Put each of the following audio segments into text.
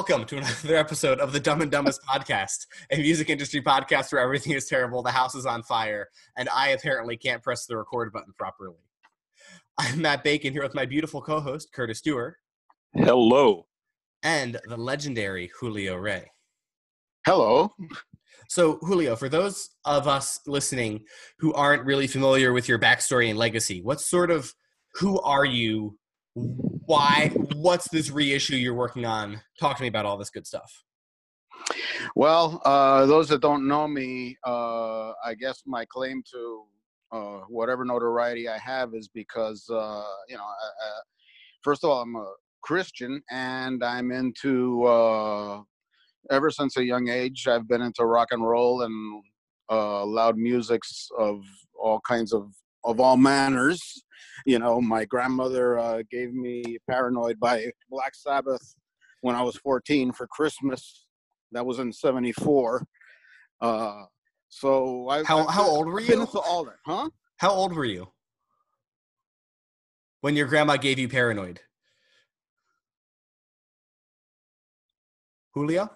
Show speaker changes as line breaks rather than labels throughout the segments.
welcome to another episode of the Dumb and Dumbest podcast, a music industry podcast where everything is terrible, the house is on fire, and I apparently can't press the record button properly. I'm Matt Bacon here with my beautiful co-host Curtis Stewart
Hello.
and the legendary Julio Ray.
Hello.
So, Julio, for those of us listening who aren't really familiar with your backstory and legacy, what sort of who are you? Why? What's this reissue you're working on? Talk to me about all this good stuff.
Well, uh, those that don't know me, uh, I guess my claim to uh, whatever notoriety I have is because, uh, you know, first of all, I'm a Christian and I'm into, uh, ever since a young age, I've been into rock and roll and uh, loud musics of all kinds of, of all manners. You know, my grandmother uh, gave me Paranoid by Black Sabbath when I was 14 for Christmas. That was in '74. Uh, so I
How
I've
how old were you?
into all that, huh?
How old were you when your grandma gave you paranoid? Julia?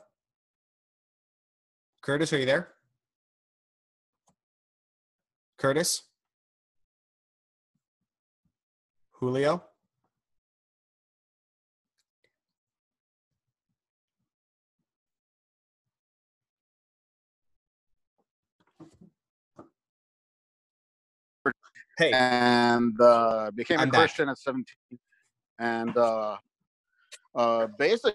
Curtis, are you there? Curtis? Julio? Hey,
and uh, became
I'm
a
back.
Christian at 17. And uh, uh, basically,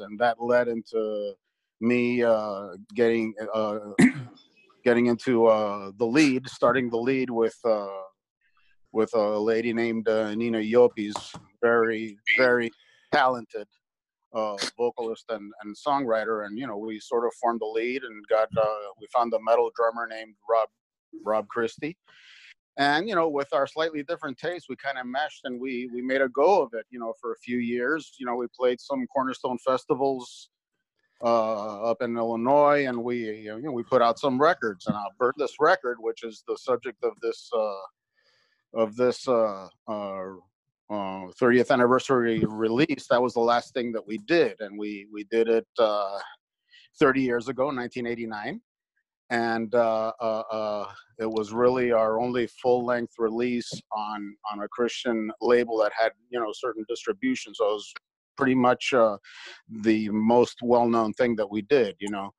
and that led into me uh, getting uh, getting into uh, the lead, starting the lead with uh, with a lady named uh, Nina Yopis, very very talented uh, vocalist and, and songwriter, and you know we sort of formed the lead and got we found a metal drummer named Rob Rob Christie. And you know, with our slightly different tastes, we kind of meshed and we we made a go of it. You know, for a few years. You know, we played some Cornerstone festivals uh, up in Illinois, and we you know we put out some records. And I'll burn this record, which is the subject of this uh, of this uh, uh, uh, 30th anniversary release. That was the last thing that we did, and we we did it uh, 30 years ago, 1989. And uh, uh, uh, it was really our only full-length release on on a Christian label that had you know certain distribution. So it was pretty much uh, the most well-known thing that we did. You know.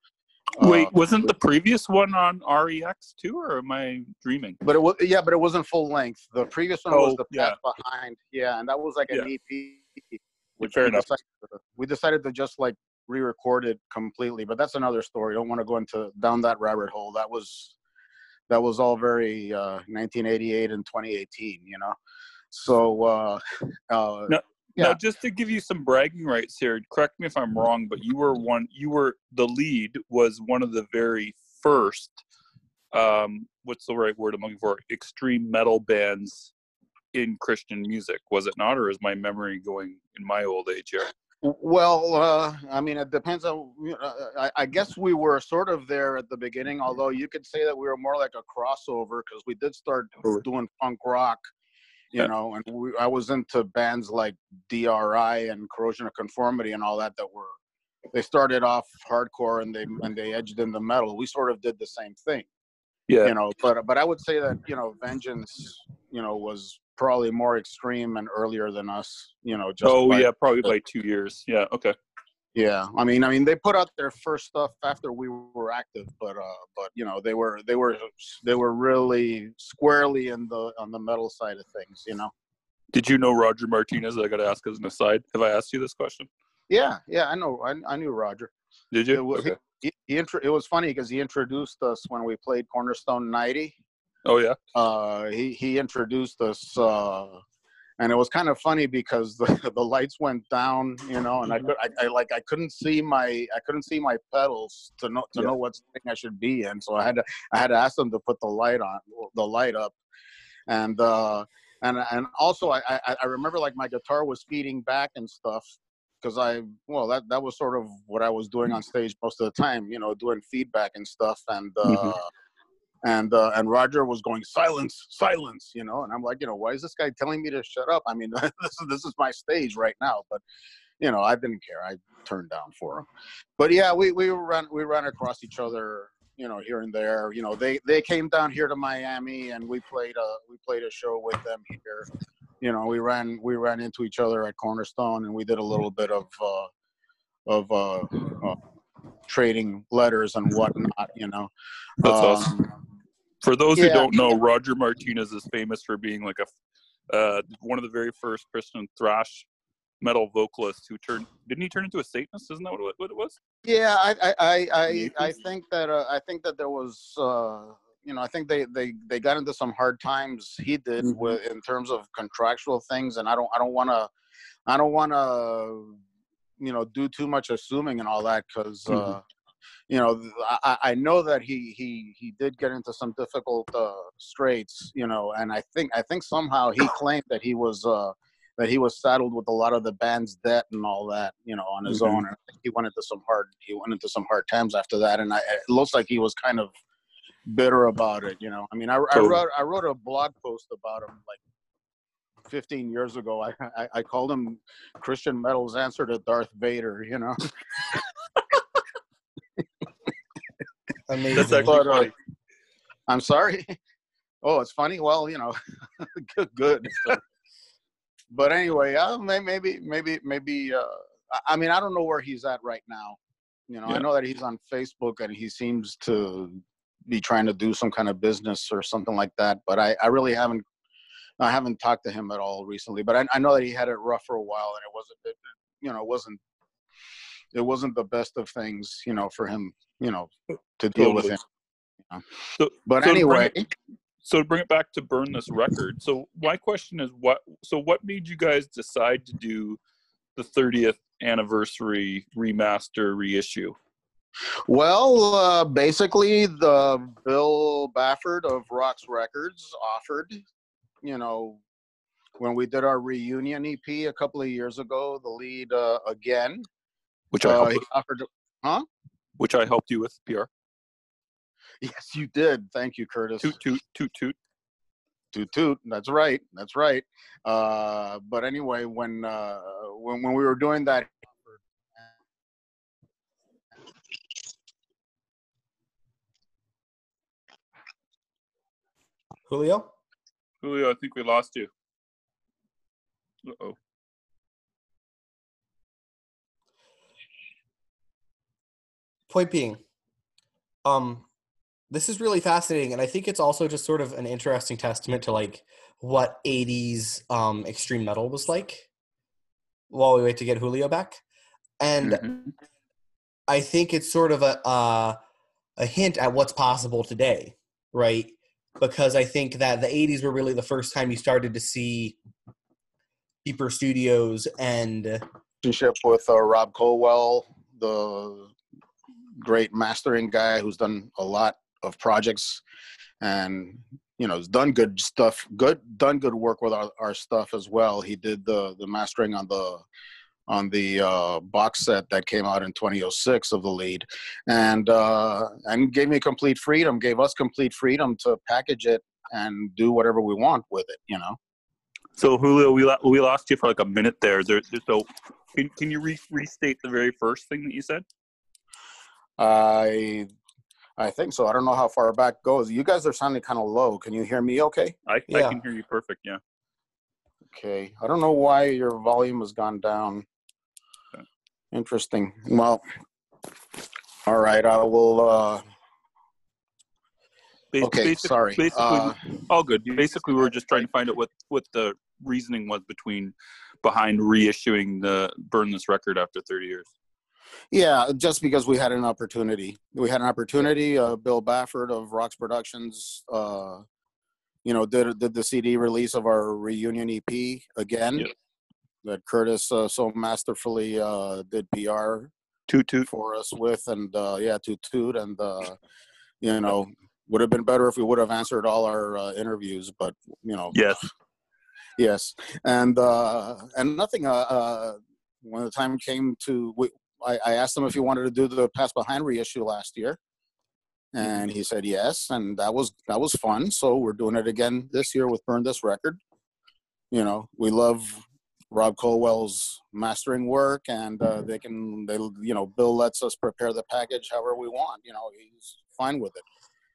Wait,
Uh,
wasn't the previous one on REX too, or am I dreaming?
but it was yeah, but it wasn't full length. The previous one was
Oh,
the
yeah.
path behind, yeah, and that was like an EP. Which
Fair enough.
Decided to, we decided to just like re-record it completely, but that's another story. Don't want to go into down that rabbit hole. That was that was all very uh, 1988 and 2018, you know. So uh, uh,
No,
Yeah.
Now, just to give you some bragging rights here, correct me if I'm wrong, but you were one. You were the lead. Was one of the very first. Um, what's the right word I'm looking for? Extreme metal bands in Christian music, was it not, or is my memory going in my old age here?
Well, uh, I mean, it depends on. know, I, I guess we were sort of there at the beginning, although you could say that we were more like a crossover because we did start doing punk rock, you
Yeah.
know, and we, I was into bands like DRI and Corrosion of Conformity and all that that were. They started off hardcore and they and they edged into metal. We sort of did the same thing,
Yeah.
you know. But but I would say that you know, Vengeance, you know, was probably more extreme and earlier than us, you know. Just
oh
by-
yeah, probably by two years. Yeah. Okay.
Yeah, I mean, I mean, they put out their first stuff after we were active, but uh, but you know, they were they were they were really squarely in the on the metal side of things, you know.
Did you know Roger Martinez? I got to ask as an aside. Have I asked you this question?
Yeah, yeah, I know, I, I knew Roger.
Did
It
you?
was,
Okay.
he, he intro, it was funny because he introduced us when we played Cornerstone ninety.
Oh yeah.
Uh, he he introduced us, uh, and it was kind of funny because the, the lights went down, you know, and I could I, I like I couldn't see my I couldn't see my pedals to know to
Yeah.
know what setting I should be in, so I had to I had to ask them to put the light on the light up, and uh, and and also I I, I remember like my guitar was feeding back and stuff because I well that that was sort of what I was doing on stage most of the time, you know, doing feedback and stuff, and uh,
Mhm.
And uh, and Roger was going silence, silence, you know, and I'm like, you know, why is this guy telling me to shut up? I mean, this is this is my stage right now, but you know, I didn't care. I turned down for him, but yeah, we we ran we ran across each other, you know, here and there. You know, they they came down here to Miami, and we played a we played a show with them here. You know, we ran we ran into each other at Cornerstone, and we did a little bit of uh, of uh, uh, trading letters and whatnot. You know,
That's
Um,
awesome. For those who don't know, Roger Martinez is famous for being like a uh, one of the very first Christian thrash metal vocalists who turned. Didn't he turn into a Satanist? Isn't that what it, what it was?
Yeah, I I I, I, I think that uh, I think that there was uh, you know I think they, they they got into some hard times. He did
Mhm.
with in terms of contractual things, and I don't I don't want to I don't want to you know do too much assuming and all that because uh,
Mhm.
You know I, I know that he he he did get into some difficult uh, straits. You know, and I think I think somehow he claimed that he was. Uh, that he was saddled with a lot of the band's debt and all that, you know, on his
Mhm.
own. And he went into some hard he went into some hard times after that, and I, it looks like he was kind of bitter about it. You know, I mean, I, I wrote I wrote a blog post about him like 15 years ago. I, I I called him Christian metal's answer to Darth Vader. You know,
Amazing.
That's actually
But, uh. I'm sorry. Oh, it's funny. Well, you know, good, good. but anyway, uh, maybe, maybe, maybe. Uh, I- I mean, I don't know where he's at right now. You know,
Yeah.
I know that he's on Facebook and he seems to be trying to do some kind of business or something like that. But I, I really haven't, I haven't talked to him at all recently. But I, I know that he had it rough for a while, and it wasn't, it, you know, it wasn't, it wasn't the best of things, you know, for him, you know, to deal with
Totally.
him. you know.
So-
but
so to
anyway.
it- so to bring it back to burn this record so my question is what so what made you guys decide to do the 30th anniversary remaster reissue
Well, uh, basically, the Bill Bafford of Roxx Records offered, you know, when we did our reunion EP a couple of years ago, the lead uh, again.
Which i
Uh,
helped
he
with,
offered.
which i helped you with pr
Yes, you did. Thank you, Curtis.
toot toot toot toot
Toot toot. That's right. That's right. Uh, but anyway, when uh, when when we were doing that,
Julio?
julio i think we lost you uh-oh
Point being, um, this is really fascinating, and I think it's also just sort of an interesting testament to like what '80s um, extreme metal was like. While we wait to get Julio back, and
Mhm.
I think it's sort of a uh, a hint at what's possible today, right? Because I think that the '80s were really the first time you started to see deeper studios and
relationship with uh, Rob Colwell, the great mastering guy who's done a lot of projects and you know has done good stuff good done good work with our, our stuff as well. He did the the mastering on the on the uh, box set that came out in 2006 of the lead. And uh, and gave me complete freedom gave us complete freedom to package it and do whatever we want with it you know?
So julio we, we lost you for like a minute there. There, there- so can, can you re- restate the very first thing that you said
I I think so. I don't know how far back goes. You guys are sounding kind of low. Can you hear me okay?
I, I can hear you perfect yeah
Okay. I don't know why your volume has gone down. Interesting. Well, all right. I will. Uh,
Ba-
okay.
basic-
sorry.
Basically,
Uh,
all good. Basically, we were just trying to find out what what the reasoning was between behind reissuing the burn this record after 30 years.
Yeah, just because we had an opportunity. We had an opportunity. Uh, Bill Bafford of Roxx Productions, uh, you know, did did the CD release of our reunion EP again.
Yeah.
That Curtis uh, so masterfully uh, did PR
Toot toot.
for us with, and uh, yeah, to toot, and uh, you know, would have been better if we would have answered all our uh, interviews, but you know,
Yes.
yes and uh and nothing uh, uh when the time came to we, I, I asked him if he wanted to do the pass behind reissue last year. And he said yes and that was that was fun. So we're doing it again this year with burn this record. You know we love rob colwell's mastering work and uh, they can they you know bill lets us prepare the package however we want you know he's fine with it.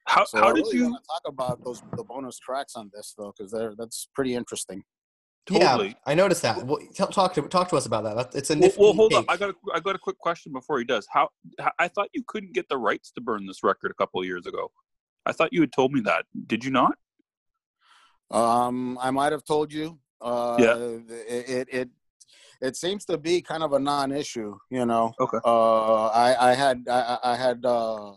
How,
so
how
I
did
really
you
want to talk about those the bonus tracks on this though because they're that's pretty interesting
totally?
Yeah, I noticed that. Well, tell, talk to talk to us about that. That- It's a
Well,
nifty
well, hold on. I got a, I got a quick question before he does. How I thought you couldn't get the rights to burn this record a couple of years ago. I thought you had told me that. Did you not?
Um, I might have told you. Uh,
Yeah.
It, it it it seems to be kind of a non-issue. You know.
Okay.
Uh, I I had I, I I had uh,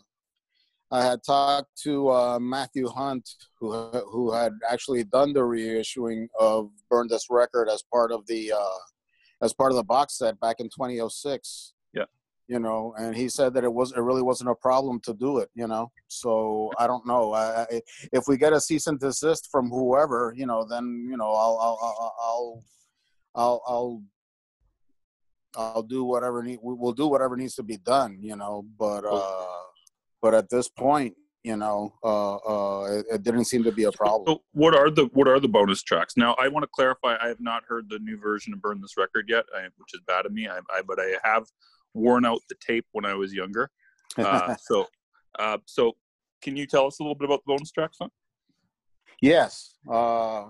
I had talked to uh, Matthew Hunt, who who had actually done the reissuing of Burn This Record as part of the uh, as part of the box set back in 2006.
Yeah.
You know, and he said that it was it really wasn't a problem to do it. You know, so I don't know. I, I, if we get a cease and desist from whoever, you know, then you know I'll I'll I'll I'll I'll, I'll I'll do whatever need we- we'll do whatever needs to be done, you know. But uh, but at this point, you know, uh, uh, it, it didn't seem to be a problem.
So what are the what are the bonus tracks? Now I want to clarify. I have not heard the new version of Burn This Record yet, I, which is bad of me. I, I but I have worn out the tape when I was younger. Uh, so uh, so can you tell us a little bit about the bonus tracks? Huh?
Yes. Uh,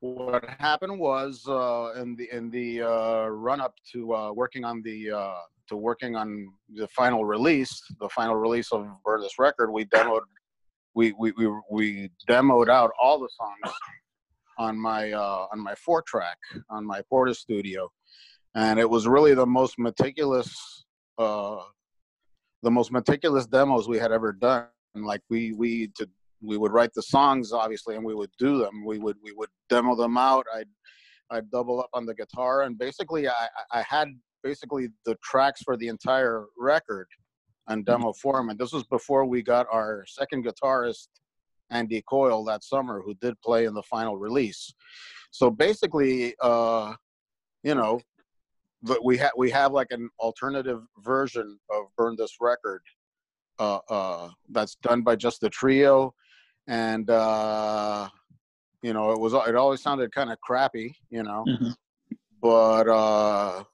what happened was uh, in the in the uh, run up to uh, working on the uh, to working on the final release, the final release of Burn This Record, we demoed we we we, we demoed out all the songs on my uh, on my four track on my Porta Studio, and it was really the most meticulous uh, the most meticulous demos we had ever done. Like we we to we would write the songs obviously and we would do them. We would we would demo them out. I'd i'd double up on the guitar. And basically i i I had basically the tracks for the entire record on demo form and this was before we got our second guitarist andy coyle that summer who did play in the final release. So basically uh you know but we have we have like an alternative version of burn this record uh, uh, that's done by just the trio, and uh, you know it was it always sounded kind of crappy, you know,
Mhm.
but uh,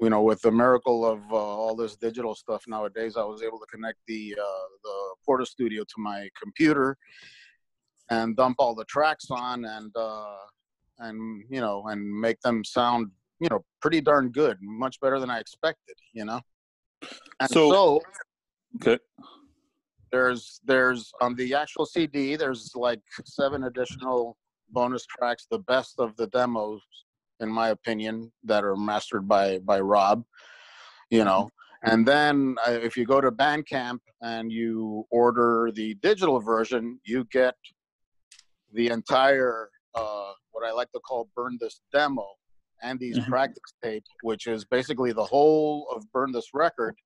you know with the miracle of uh, all this digital stuff nowadays, I was able to connect the uh, the Porta Studio to my computer and dump all the tracks on and uh, and you know and make them sound you know pretty darn good, much better than I expected, you know. And
So-
so
Okay.
there's there's on the actual CD there's like seven additional bonus tracks, the best of the demos, in my opinion, that are mastered by by Rob. You know, and then uh, if you go to Bandcamp and you order the digital version, you get the entire uh, what I like to call "Burn This" demo and these
Mhm.
practice tape, which is basically the whole of "Burn This" record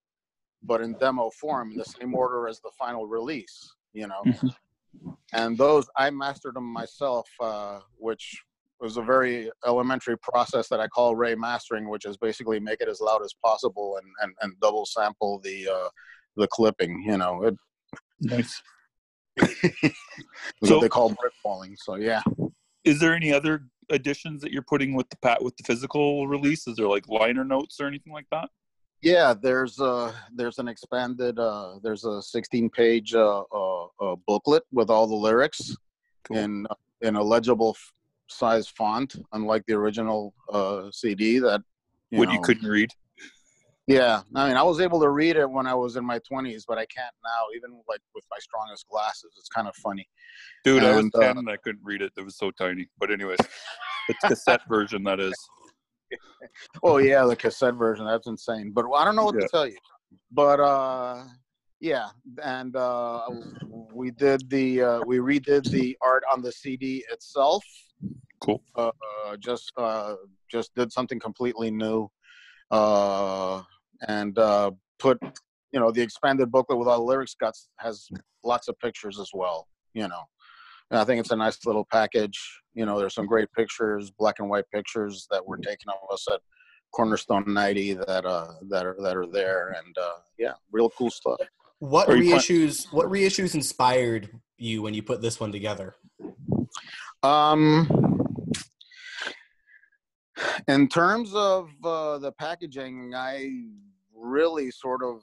but in demo form in the same order as the final release you know
Mhm.
and those i mastered them myself uh, which was a very elementary process that i call ray mastering which is basically make it as loud as possible and and, and double sample the uh, the clipping you know it,
Nice. So-
they call brickwalling so yeah
Is there any other additions that you're putting with the pat with the physical release? Is there like liner notes or anything like that?
Yeah, there's uh there's an expanded uh there's a 16 page uh, uh, uh booklet with all the lyrics
Cool.
in in a legible size font, unlike the original uh CD that you
What you couldn't read.
Yeah, I mean, I was able to read it when I was in my 20s, but I can't now, even like with my strongest glasses. It's kind of funny.
Dude, I was
And, uh,
10 and I couldn't read it. It was so tiny. But anyways, it's cassette version that is.
Oh yeah, the cassette version. That's insane. But I don't know what
Yeah.
to tell you. But uh, yeah, and uh, we did the uh, we redid the art on the CD itself.
Cool.
Uh, just uh, just did something completely new, uh, and uh, put you know the expanded booklet with all the lyrics got has lots of pictures as well. You know. And I think it's a nice little package. You know, there's some great pictures, black and white pictures that were taken of us at Cornerstone 90 that uh that are that are there, and uh, yeah, real cool stuff.
What
Are you plan-
reissues? What reissues inspired you when you put this one together?
Um, in terms of uh, the packaging, I really sort of,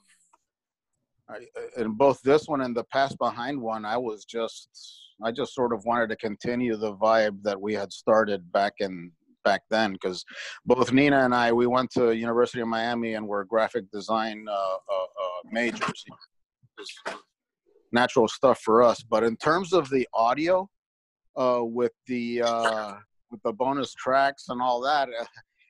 I, in both this one and the past Behind one, I was just, I just sort of wanted to continue the vibe that we had started back in back then because both Nina and I we went to University of Miami and were graphic design uh, uh, uh, majors. Natural stuff for us, but in terms of the audio, uh, with the uh, with the bonus tracks and all that. Uh,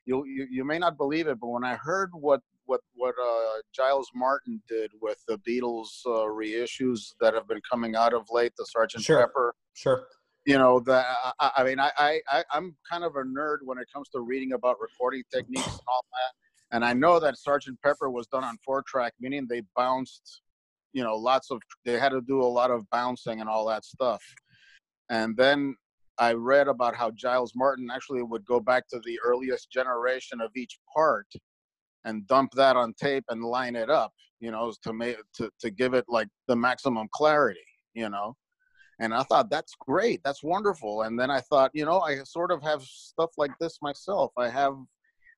you, you you may not believe it, but when I heard what what what uh, Giles Martin did with the Beatles uh, reissues that have been coming out of late, the Sergeant
Sure.
Pepper,
Sure.
you know that I, I mean I, I I I'm kind of a nerd when it comes to reading about recording techniques and all that, and I know that Sergeant Pepper was done on four track, meaning they bounced, you know, lots of they had to do a lot of bouncing and all that stuff, and then I read about how Giles Martin actually would go back to the earliest generation of each part and dump that on tape and line it up, you know, to make to, to give it like the maximum clarity, you know. And I thought that's great, that's wonderful. And then I thought, you know, I sort of have stuff like this myself. I have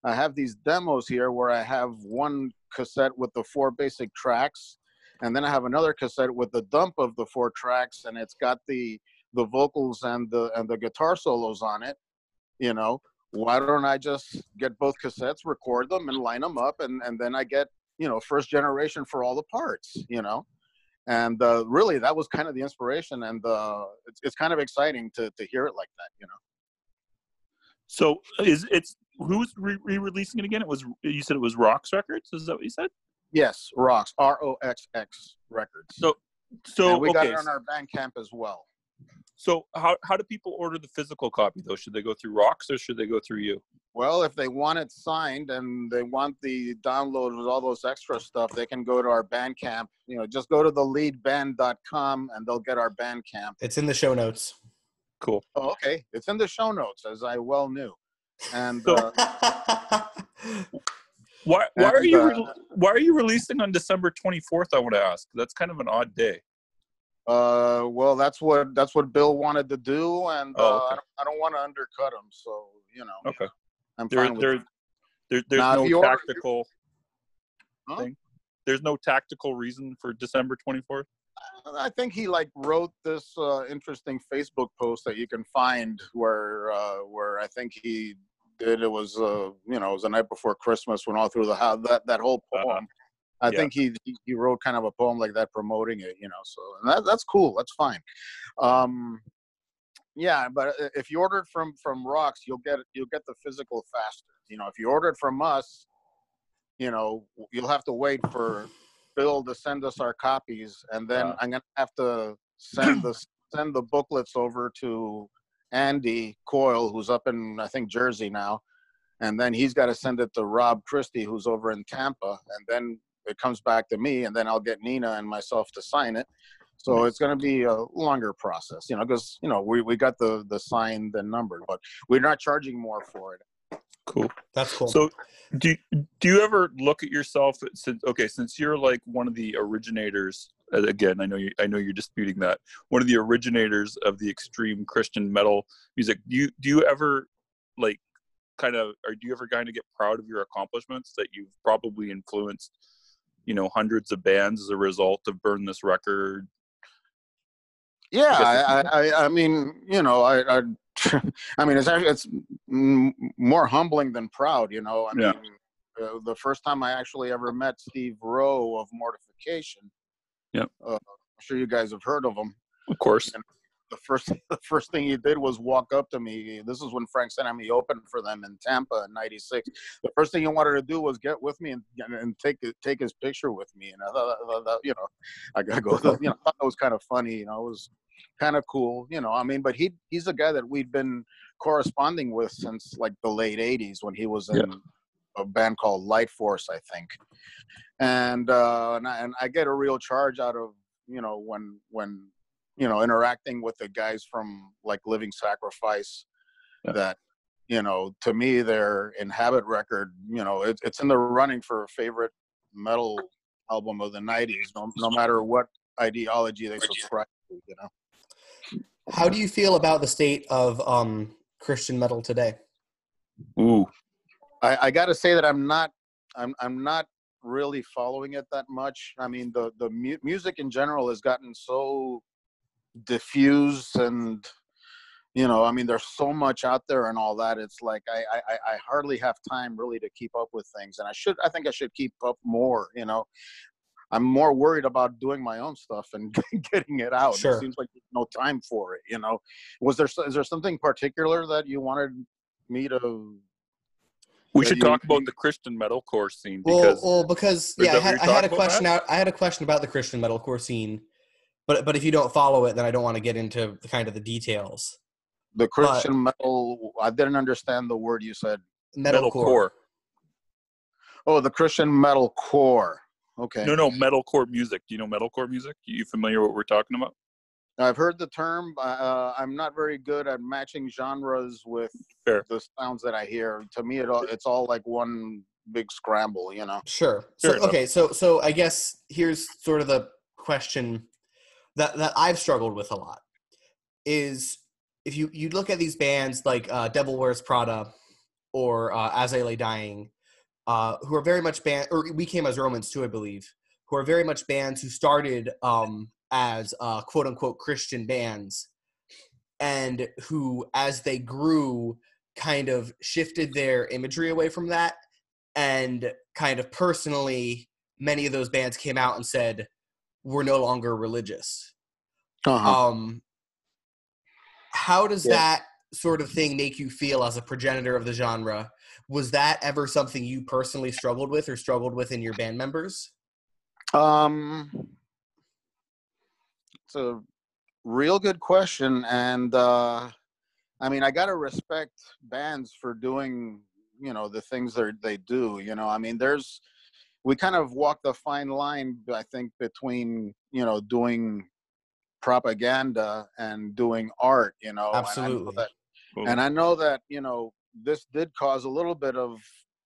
I have these demos here where I have one cassette with the four basic tracks, and then I have another cassette with the dump of the four tracks, and it's got the the vocals and the and the guitar solos on it you know why don't i just get both cassettes record them and line them up and and then i get you know first generation for all the parts you know and uh, really that was kind of the inspiration and uh, it's, it's kind of exciting to to hear it like that you know
So is it's who's re- re-releasing it again? It was you said it was Roxx Records. Is that what you said?
Yes Roxx r-o-x-x records
So so
and we got it on our bandcamp as well
So how how do people order the physical copy though? Should they go through Roxx or should they go through you?
Well, if they want it signed and they want the download with all those extra stuff, they can go to our Bandcamp. You know, just go to theleadband.com and they'll get our Bandcamp.
It's in the show notes.
Cool.
Oh, okay. It's in the show notes, as I well knew. And
So-
uh,
Why why are you
uh,
re- why are you releasing on December twenty fourth? I want to ask. That's kind of an odd day.
uh, well, that's what that's what Bill wanted to do, and uh,
Oh, okay.
I don't, I don't want to undercut him. So you know,
Okay.
I'm
There
fine
there, there there's
Now,
no tactical
Huh?
thing. There's no tactical reason for December twenty fourth.
I think he like wrote this uh, interesting Facebook post that you can find where uh, where I think he did it was uh, you know it was the night before Christmas when all through the house that that whole poem.
Uh-huh.
I
Yeah.
think he he- wrote kind of a poem like that promoting it, you know. So and that that's cool. That's fine. Um, yeah, but if you order it from from Roxx, you'll get. You'll get the physical faster. You know, if you order it from us, you know, you'll have to wait for Bill to send us our copies, and then
Uh.
I'm gonna have to send the send the booklets over to Andy Coyle, who's up in I think Jersey now, and then he's got to send it to Rob Christie, who's over in Tampa, and then it comes back to me, and then I'll get Nina and myself to sign it. So it's going to be a longer process, you know, because you know we, we got the the signed and numbered, but we're not charging more for it.
Cool.
That's cool.
So do do you ever look at yourself since okay since you're like one of the originators uh, again I know you I know you're disputing that one of the originators of the extreme Christian metal music do you do you ever like kind of or do you ever kind of get proud of your accomplishments that you've probably influenced you know hundreds of bands as a result of burn this record
Yeah, I, I, I, I mean, you know, I, I, I mean, it's actually it's more humbling than proud. You know, I
Yeah.
mean, uh, the first time I actually ever met Steve Rowe of Mortification.
Yeah,
Uh, I'm sure you guys have heard of him.
Of course.
The first the first thing he did was walk up to me. This is when Frank Sinami opened for them in Tampa in '96. The first thing he wanted to do was get with me and, and take take his picture with me. And I thought, I you know, I gotta go. You know, I thought that was kind of funny. You know, it was kind of cool. You know, I mean, but he he's a guy that we've been corresponding with since like the late '80s when he was in
Yeah.
a band called Light Force, I think. And uh, and I, and I get a real charge out of you know when when you know interacting with the guys from like Living Sacrifice
Yeah.
that you know to me their Inhabit record you know it, it's in the running for a favorite metal album of the 90s no, no matter what ideology they subscribe to you know
How do you feel about the state of um, Christian metal today?
Ooh.
I, I got to say that I'm not I'm I'm not really following it that much. I mean the the mu- music in general has gotten so diffused and you know I mean there's so much out there and all that. It's like I I, I- hardly have time really to keep up with things, and I should I think I should keep up more. You know. I'm more worried about doing my own stuff and getting it out.
Sure.
It seems like there's no time for it. You know, was there is there something particular that you wanted me to
We should
you-
talk about the Christian metalcore scene
Well,
because
well, because yeah, I had, I had a
talking about,
question out. I had a question about the Christian metalcore scene, but but if you don't follow it, then I don't want to get into the kind of the details.
the Christian metal. I didn't understand the word you said.
Metalcore.
metalcore.
Oh, the Christian metal core. Okay,
No, no, metalcore music. Do you know metalcore music? You familiar with what we're talking about?
I've heard the term. Uh, I'm not very good at matching genres with
Fair.
the sounds that I hear. To me, it all, it's all like one big scramble. You know.
Sure. So
enough.
okay, so so I guess here's sort of the question that that I've struggled with a lot is if you you look at these bands like uh, Devil Wears Prada or uh, As I Lay Dying, uh, who are very much band or We Came as Romans too, I believe, who are very much bands who started um, as uh, quote unquote Christian bands, and who as they grew kind of shifted their imagery away from that and kind of personally many of those bands came out and said we're no longer religious
Uh-huh.
um how does
Yeah.
that sort of thing make you feel as a progenitor of the genre was that ever something you personally struggled with or struggled with in your band members
Um, it's a real good question, and uh, I mean, I gotta respect bands for doing, you know, the things they they do. You know, I mean, there's we kind of walk the fine line, I think, between you know doing propaganda and doing art. You know, And I know
Absolutely.
that- and I know that you know this did cause a little bit of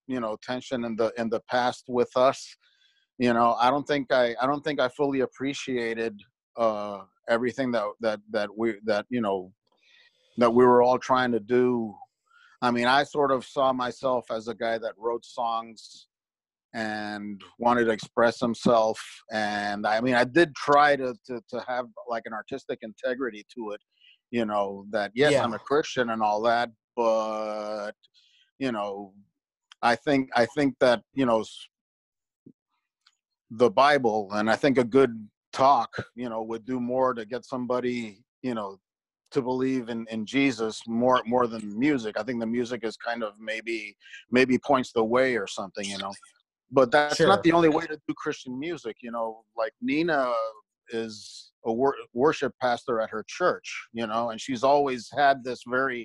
you know tension in the in the past with us. You know i don't think i i don't think i fully appreciated uh everything that that that we that you know that we were all trying to do. I mean i sort of saw myself as a guy that wrote songs and wanted to express himself. And i mean i did try to to, to have like an artistic integrity to it you know that yes i'm a christian and all that but you know i think i think that you know the bible and i think a good talk you know would do more to get somebody you know to believe in in jesus more more than music. I think the music is kind of maybe maybe points the way or something you know? But that's
Sure.
not the only way to do christian music you know? Like nina is a wor- worship pastor at her church you know? And she's always had this very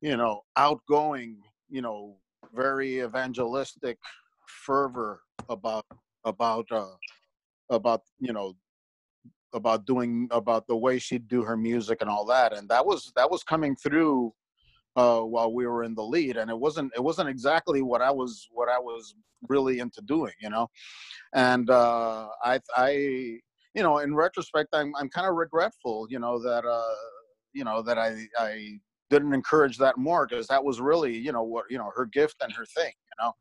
you know outgoing you know very evangelistic fervor about about uh about you know about doing about the way she'd do her music and all that. And that was that was coming through uh while we were in the lead. And it wasn't it wasn't exactly what i was what i was really into doing you know? And uh i i you know in retrospect i'm i'm kind of regretful you know that uh you know that i i didn't encourage that more because that was really you know what you know her gift and her thing you know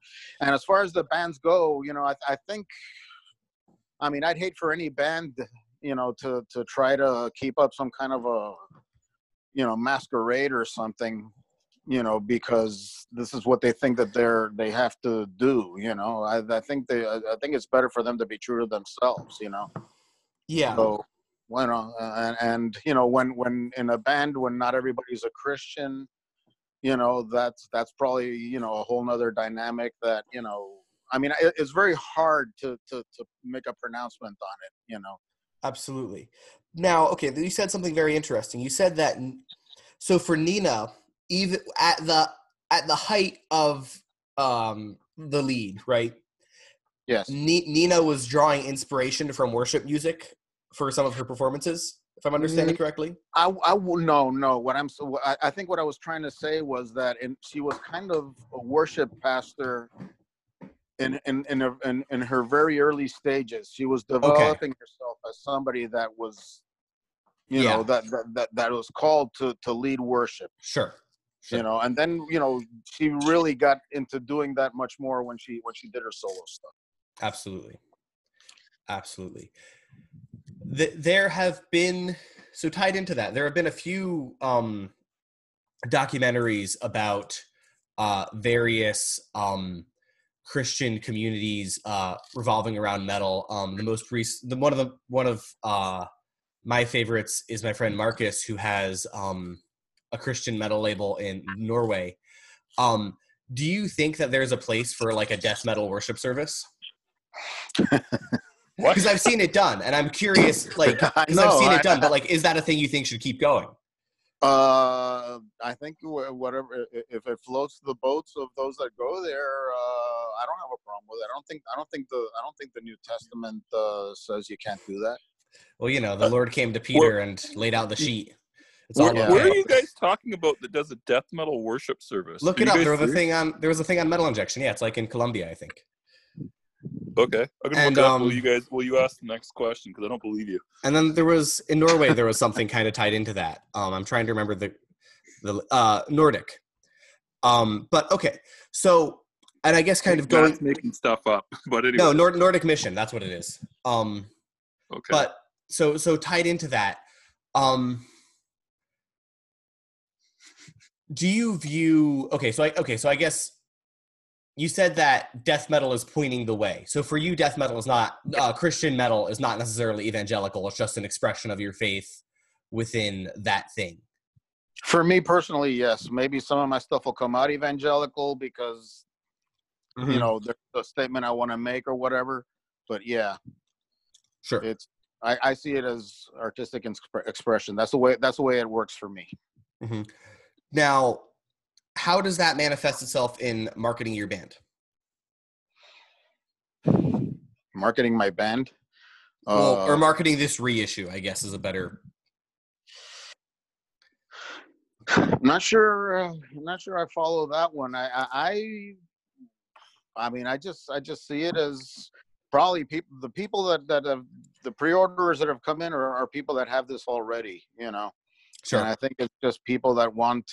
and as far as the bands go you know i, I think i mean i'd hate for any band you know to to try to keep up some kind of a you know masquerade or something you know, because this is what they think that they're they have to do. You know, I, I think they I think it's better for them to be true to themselves. You know.
Yeah.
So, you know, and, and you know, when when in a band when not everybody's a Christian, you know, that's that's probably you know a whole nother dynamic that you know. I mean, it, it's very hard to, to to make a pronouncement on it. You know.
Absolutely. Now, okay, you said something very interesting. You said that so for Nina, even at the at the height of um the lead, right?
Yes.
Ni- Nina was drawing inspiration from worship music for some of her performances, if I'm understanding mm, correctly.
I, I will no no what I'm so I, I think what I was trying to say was that and she was kind of a worship pastor in in in, her, in in her very early stages she was developing herself as somebody that was you
Yeah.
know that, that that that was called to to lead worship
Sure. Sure.
you know and then you know she really got into doing that much more when she when she did her solo stuff
Absolutely. Absolutely. Th- there have been so tied into that. There have been a few um, documentaries about uh, various um, Christian communities uh, revolving around metal. Um, the most recent, the one of the one of uh, my favorites is my friend Marcus, who has um, a Christian metal label in Norway. Um, do you think that there's a place for like a death metal worship service?
What?
Because I've seen it done, and I'm curious, like,
I
because I've seen
I-
it done, but like, is that a thing you think should keep going?
Uh, I think whatever if it floats the boats of those that go there, uh, I don't have a problem with it. I don't think I don't think the I don't think the New Testament uh, says you can't do that.
Well, you know, the Lord came to Peter and laid out the sheet. It's
Where,
yeah.
where are you guys talking about that does a death metal worship service?
Look
Are
it up. There was a thing on. There was a thing on metal injection. Yeah, it's like in Colombia, I think.
Okay, I'm gonna
And,
look it up.
um,
will you guys? Will you ask the next question? Because I don't believe you.
And then there was in Norway. There was something kind of tied into that. Um, I'm trying to remember the the uh, Nordic. Um, but okay, so and I guess kind of going.
Matt's making stuff up, but anyway.
No, Nord- Nordic Mission. That's what it is. Um,
okay.
but so so tied into that um do you view okay so i okay so i guess you said that death metal is pointing the way so for you death metal is not uh, christian metal is not necessarily evangelical it's just an expression of your faith within that thing
For me personally, yes. Maybe some of my stuff will come out evangelical because
Mm-hmm.
you know there's a statement I want to make or whatever. But yeah,
sure
it's I, I see it as artistic expre- expression. That's the way that's the way it works for me. Mm-hmm.
now how does that manifest itself in marketing your band
Marketing my band.
well,
uh,
or marketing this reissue i guess is a better
I'm not sure. Uh, I'm not sure I follow that one. I, I, I, I mean, I just, I just see it as probably people, the people that that have the pre-orders that have come in are, are people that have this already. You know,
sure
and I think it's just people that want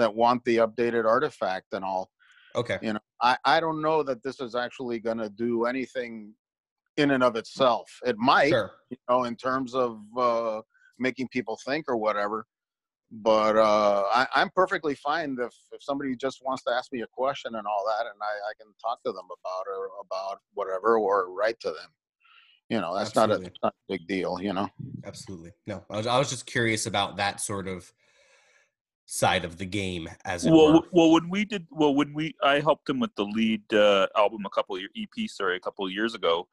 that want the updated artifact and all.
okay
You know, I, I don't know that this is actually going to do anything in and of itself. It might,
sure
you know, in terms of uh, making people think or whatever. But uh, I, I'm perfectly fine if, if somebody just wants to ask me a question and all that, and I, I can talk to them about or about whatever or write to them. You know, that's not a,
Absolutely.
not a big deal. You know.
Absolutely. No, I was, I was just curious about that sort of side of the game, as it
well,
were.
well, when we did, well, when we, I helped him with the lead uh, album a couple of EP, sorry, a couple of years ago.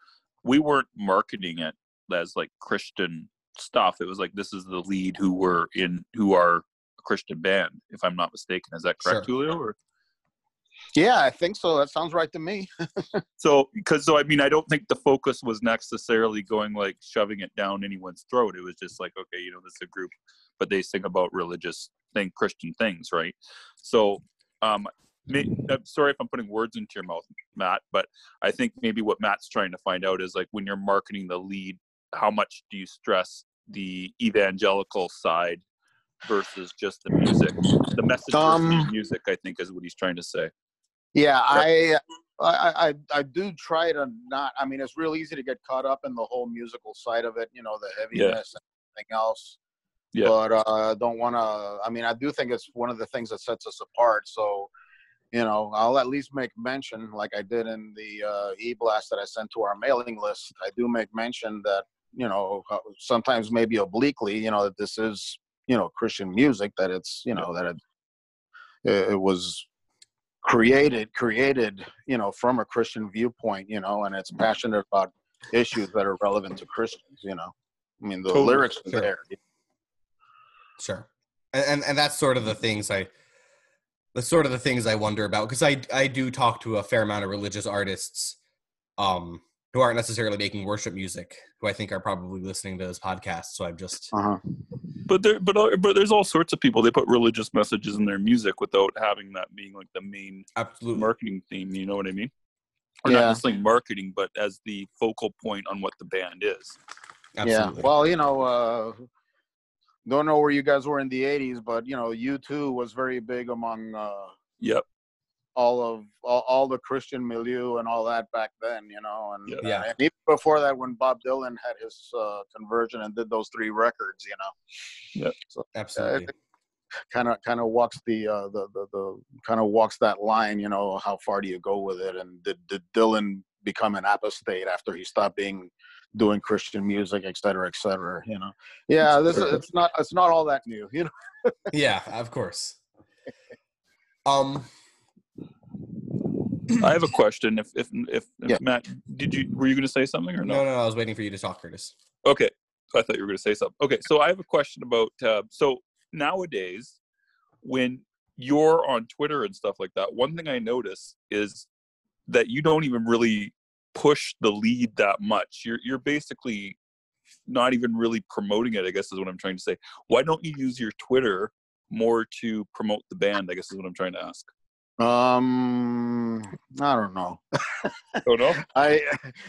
We weren't marketing it as like Christian stuff. It was like this is the lead who were in, who are a Christian band, if I'm not mistaken. Is that correct, Julio? Or
Yeah, I think so. That sounds right to me.
so because so I mean I don't think the focus was necessarily going like shoving it down anyone's throat. It was just like okay, you know, this is a group, but they sing about religious thing, Christian things, right? So um, may, I'm sorry if I'm putting words into your mouth, Matt, but I think maybe what Matt's trying to find out is like when you're marketing the lead, how much do you stress the evangelical side versus just the music? The message versus the
Um,
music, I think, is what he's trying to say.
Yeah, I, I, I, I do try to not. I mean, it's real easy to get caught up in the whole musical side of it. You know, the heaviness and everything else.
Yeah.
but uh, I don't want to. I mean, I do think it's one of the things that sets us apart. So, you know, I'll at least make mention, like I did in the uh, e-blast that I sent to our mailing list. I do make mention that you know uh, sometimes maybe obliquely, you know, that this is you know Christian music. That it's you know that it it it was created created you know from a Christian viewpoint, you know, and it's passionate about issues that are relevant to Christians. You know, I mean the
Totally.
lyrics are there.
Sure. And, and and that's sort of the things I that's sort of the things I wonder about because I I do talk to a fair amount of religious artists um who aren't necessarily making worship music who I think are probably listening to this podcast so I'm just
Uh-huh.
But there, but uh, but there's all sorts of people. They put religious messages in their music without having that being like the main
absolutely
marketing theme. You know what I mean? Or
Yeah.
not necessarily marketing, but as the focal point on what the band is.
absolutely.
Yeah. Well, you know, uh, don't know where you guys were in the '80s, but you know, U2 was very big among uh,
Yep.
all of all, all the Christian milieu and all that back then. You know, and,
Yeah.
Yeah.
and even before that, when Bob Dylan had his uh, conversion and did those three records, you know, Yeah.
So absolutely.
kind of kind of walks the uh, the the, the kind of walks that line. You know, how far do you go with it? And did did Dylan become an apostate after he stopped being doing Christian music, et cetera, et cetera? You know, yeah, this is, it's not it's not all that new. You know.
yeah, of course. Um
I have a question. If if if, if
Yeah.
Matt, did you were you going to say something or
no no I was waiting for you to talk Curtis.
Okay, I thought you were going to say something. Okay, so I have a question about uh, so nowadays when you're on Twitter and stuff like that, one thing I notice is that you don't even really push the lead that much. You're you're basically not even really promoting it. I guess is what I'm trying to say. Why don't you use your Twitter more to promote the band? I guess is what I'm trying to ask.
Um, I don't know.
Oh no.
I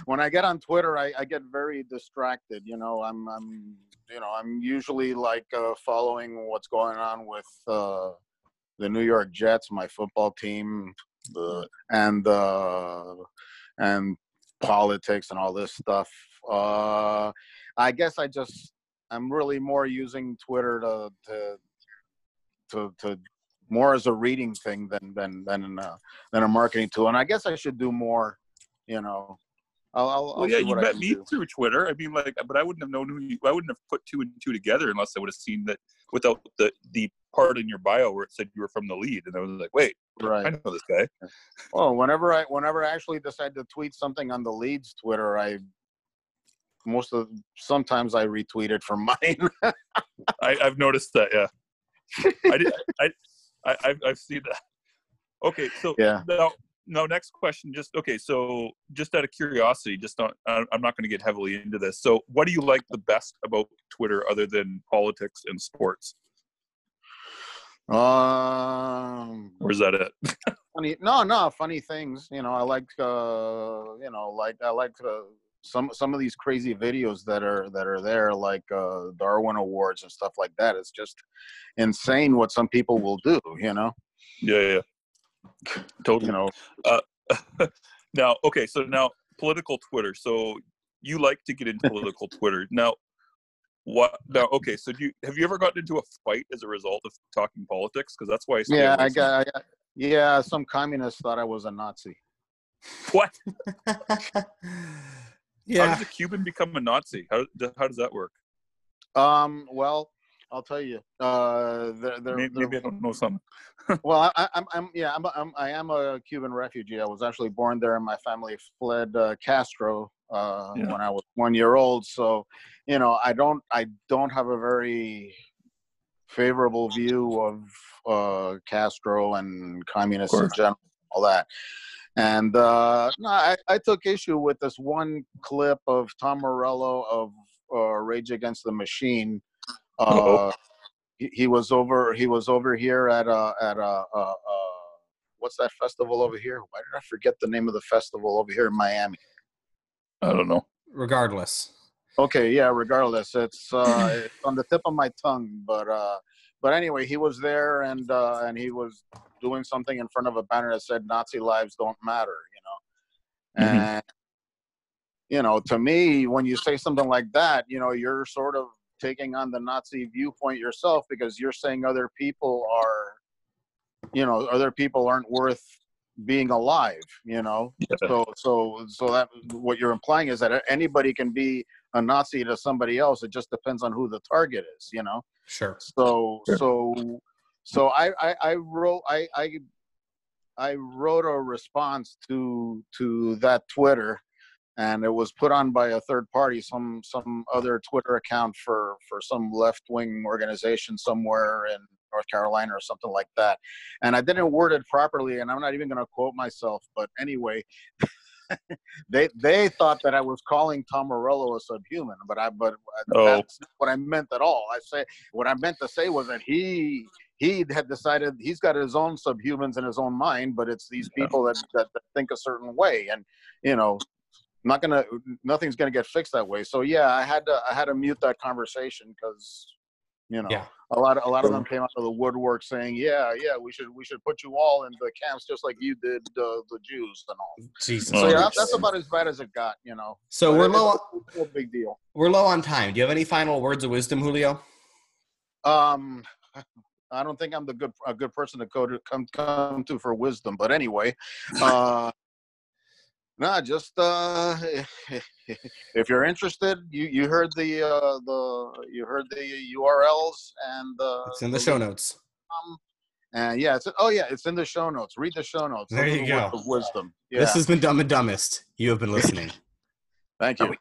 when I get on Twitter, I, I get very distracted. You know, I'm I'm you know I'm usually like uh, following what's going on with uh, the New York Jets, my football team, the and uh, and politics and all this stuff. Uh, I guess I just I'm really more using Twitter to to to, to more as a reading thing than than than uh, than a marketing tool. And I guess I should do more. You know, I'll, I'll, I'll
yeah, you met me
do.
through Twitter. I mean, like, but I wouldn't have known who you. I wouldn't have put two and two together unless I would have seen that without the the part in your bio where it said you were from the lead, and I was like, wait, I know this guy.
Well, whenever I whenever I actually decide to tweet something on the leads Twitter, I most of sometimes I retweet it from mine.
I, I've noticed that. Yeah, I did. I, I I've, I've seen that. Okay, so
yeah.
now, now next question. Just okay. So just out of curiosity, just not. I'm not going to get heavily into this. So, what do you like the best about Twitter, other than politics and sports?
Um,
Or is that it?
funny no no funny things you know i like uh you know like i like uh, some some of these crazy videos that are that are there like uh darwin awards and stuff like that it's just insane what some people will do you know
Yeah, yeah. Totally.
you know
now, okay, so now political Twitter. So you like to get into political Twitter. Now, what? Now, okay, so do you have you ever gotten into a fight as a result of talking politics? Because that's why I
yeah i got, I got yeah some communists thought i was a nazi
What?
yeah.
How does a Cuban become a Nazi? How how does that work?
um well i'll tell you uh they're, they're,
Maybe,
they're-
maybe I don't know something.
Well, I, I'm, I'm, yeah, I'm, I'm, I am a Cuban refugee. I was actually born there, and my family fled uh, Castro uh,
Yeah.
when I was one year old. So, you know, I don't, I don't have a very favorable view of uh, Castro and communists in general, all that. And uh, no, I, I took issue with this one clip of Tom Morello of uh, Rage Against the Machine. Uh,
Uh-oh.
He, he was over. He was over here at uh, at uh, uh, uh, what's that festival over here? Why did I forget the name of the festival over here in Miami?
I don't know.
Regardless.
Okay, yeah. Regardless, it's uh, it's on the tip of my tongue, but uh, but anyway, he was there and uh, and he was doing something in front of a banner that said "Nazi lives don't matter," you know,
Mhm.
and you know, to me, when you say something like that, you know, you're sort of taking on the Nazi viewpoint yourself because you're saying other people are, you know, other people aren't worth being alive. You know, so so so that what you're implying is that anybody can be a Nazi to somebody else. It just depends on who the target is. You know.
Sure.
So
Sure.
so so I, I I wrote I I I wrote a response to to that Twitter and it was put on by a third party some some other Twitter account for for some left wing organization somewhere in North Carolina or something like that. And I didn't word it properly and I'm not even going to quote myself but anyway they they thought that I was calling Tom Morello a subhuman but I but
Oh.
that's not what I meant at all. I say what I meant to say was that he he had decided he's got his own subhumans in his own mind, but it's these people that, that, that think a certain way, and you know, not gonna nothing's gonna get fixed that way. So yeah, I had to I had to mute that conversation because you know
Yeah.
a lot of, a lot of them came out of the woodwork saying yeah yeah we should we should put you all in the camps just like you did uh, the Jews and all.
Jesus.
So yeah, that's, about as bad as it got, you know.
So
But
we're low.
No big deal.
We're low on time. Do you have any final words of wisdom, Julio?
Um, I don't think I'm the good a good person to go to come come to for wisdom, but anyway, uh, nah, just uh, if you're interested, you you heard the uh, the you heard the URLs and the
It's in the
the
show notes.
um, and yeah, it's oh yeah, it's in the show notes. Read the show notes.
There you go.
Of wisdom. Yeah.
This has been Dumb and Dumbest. You have been listening.
Thank you.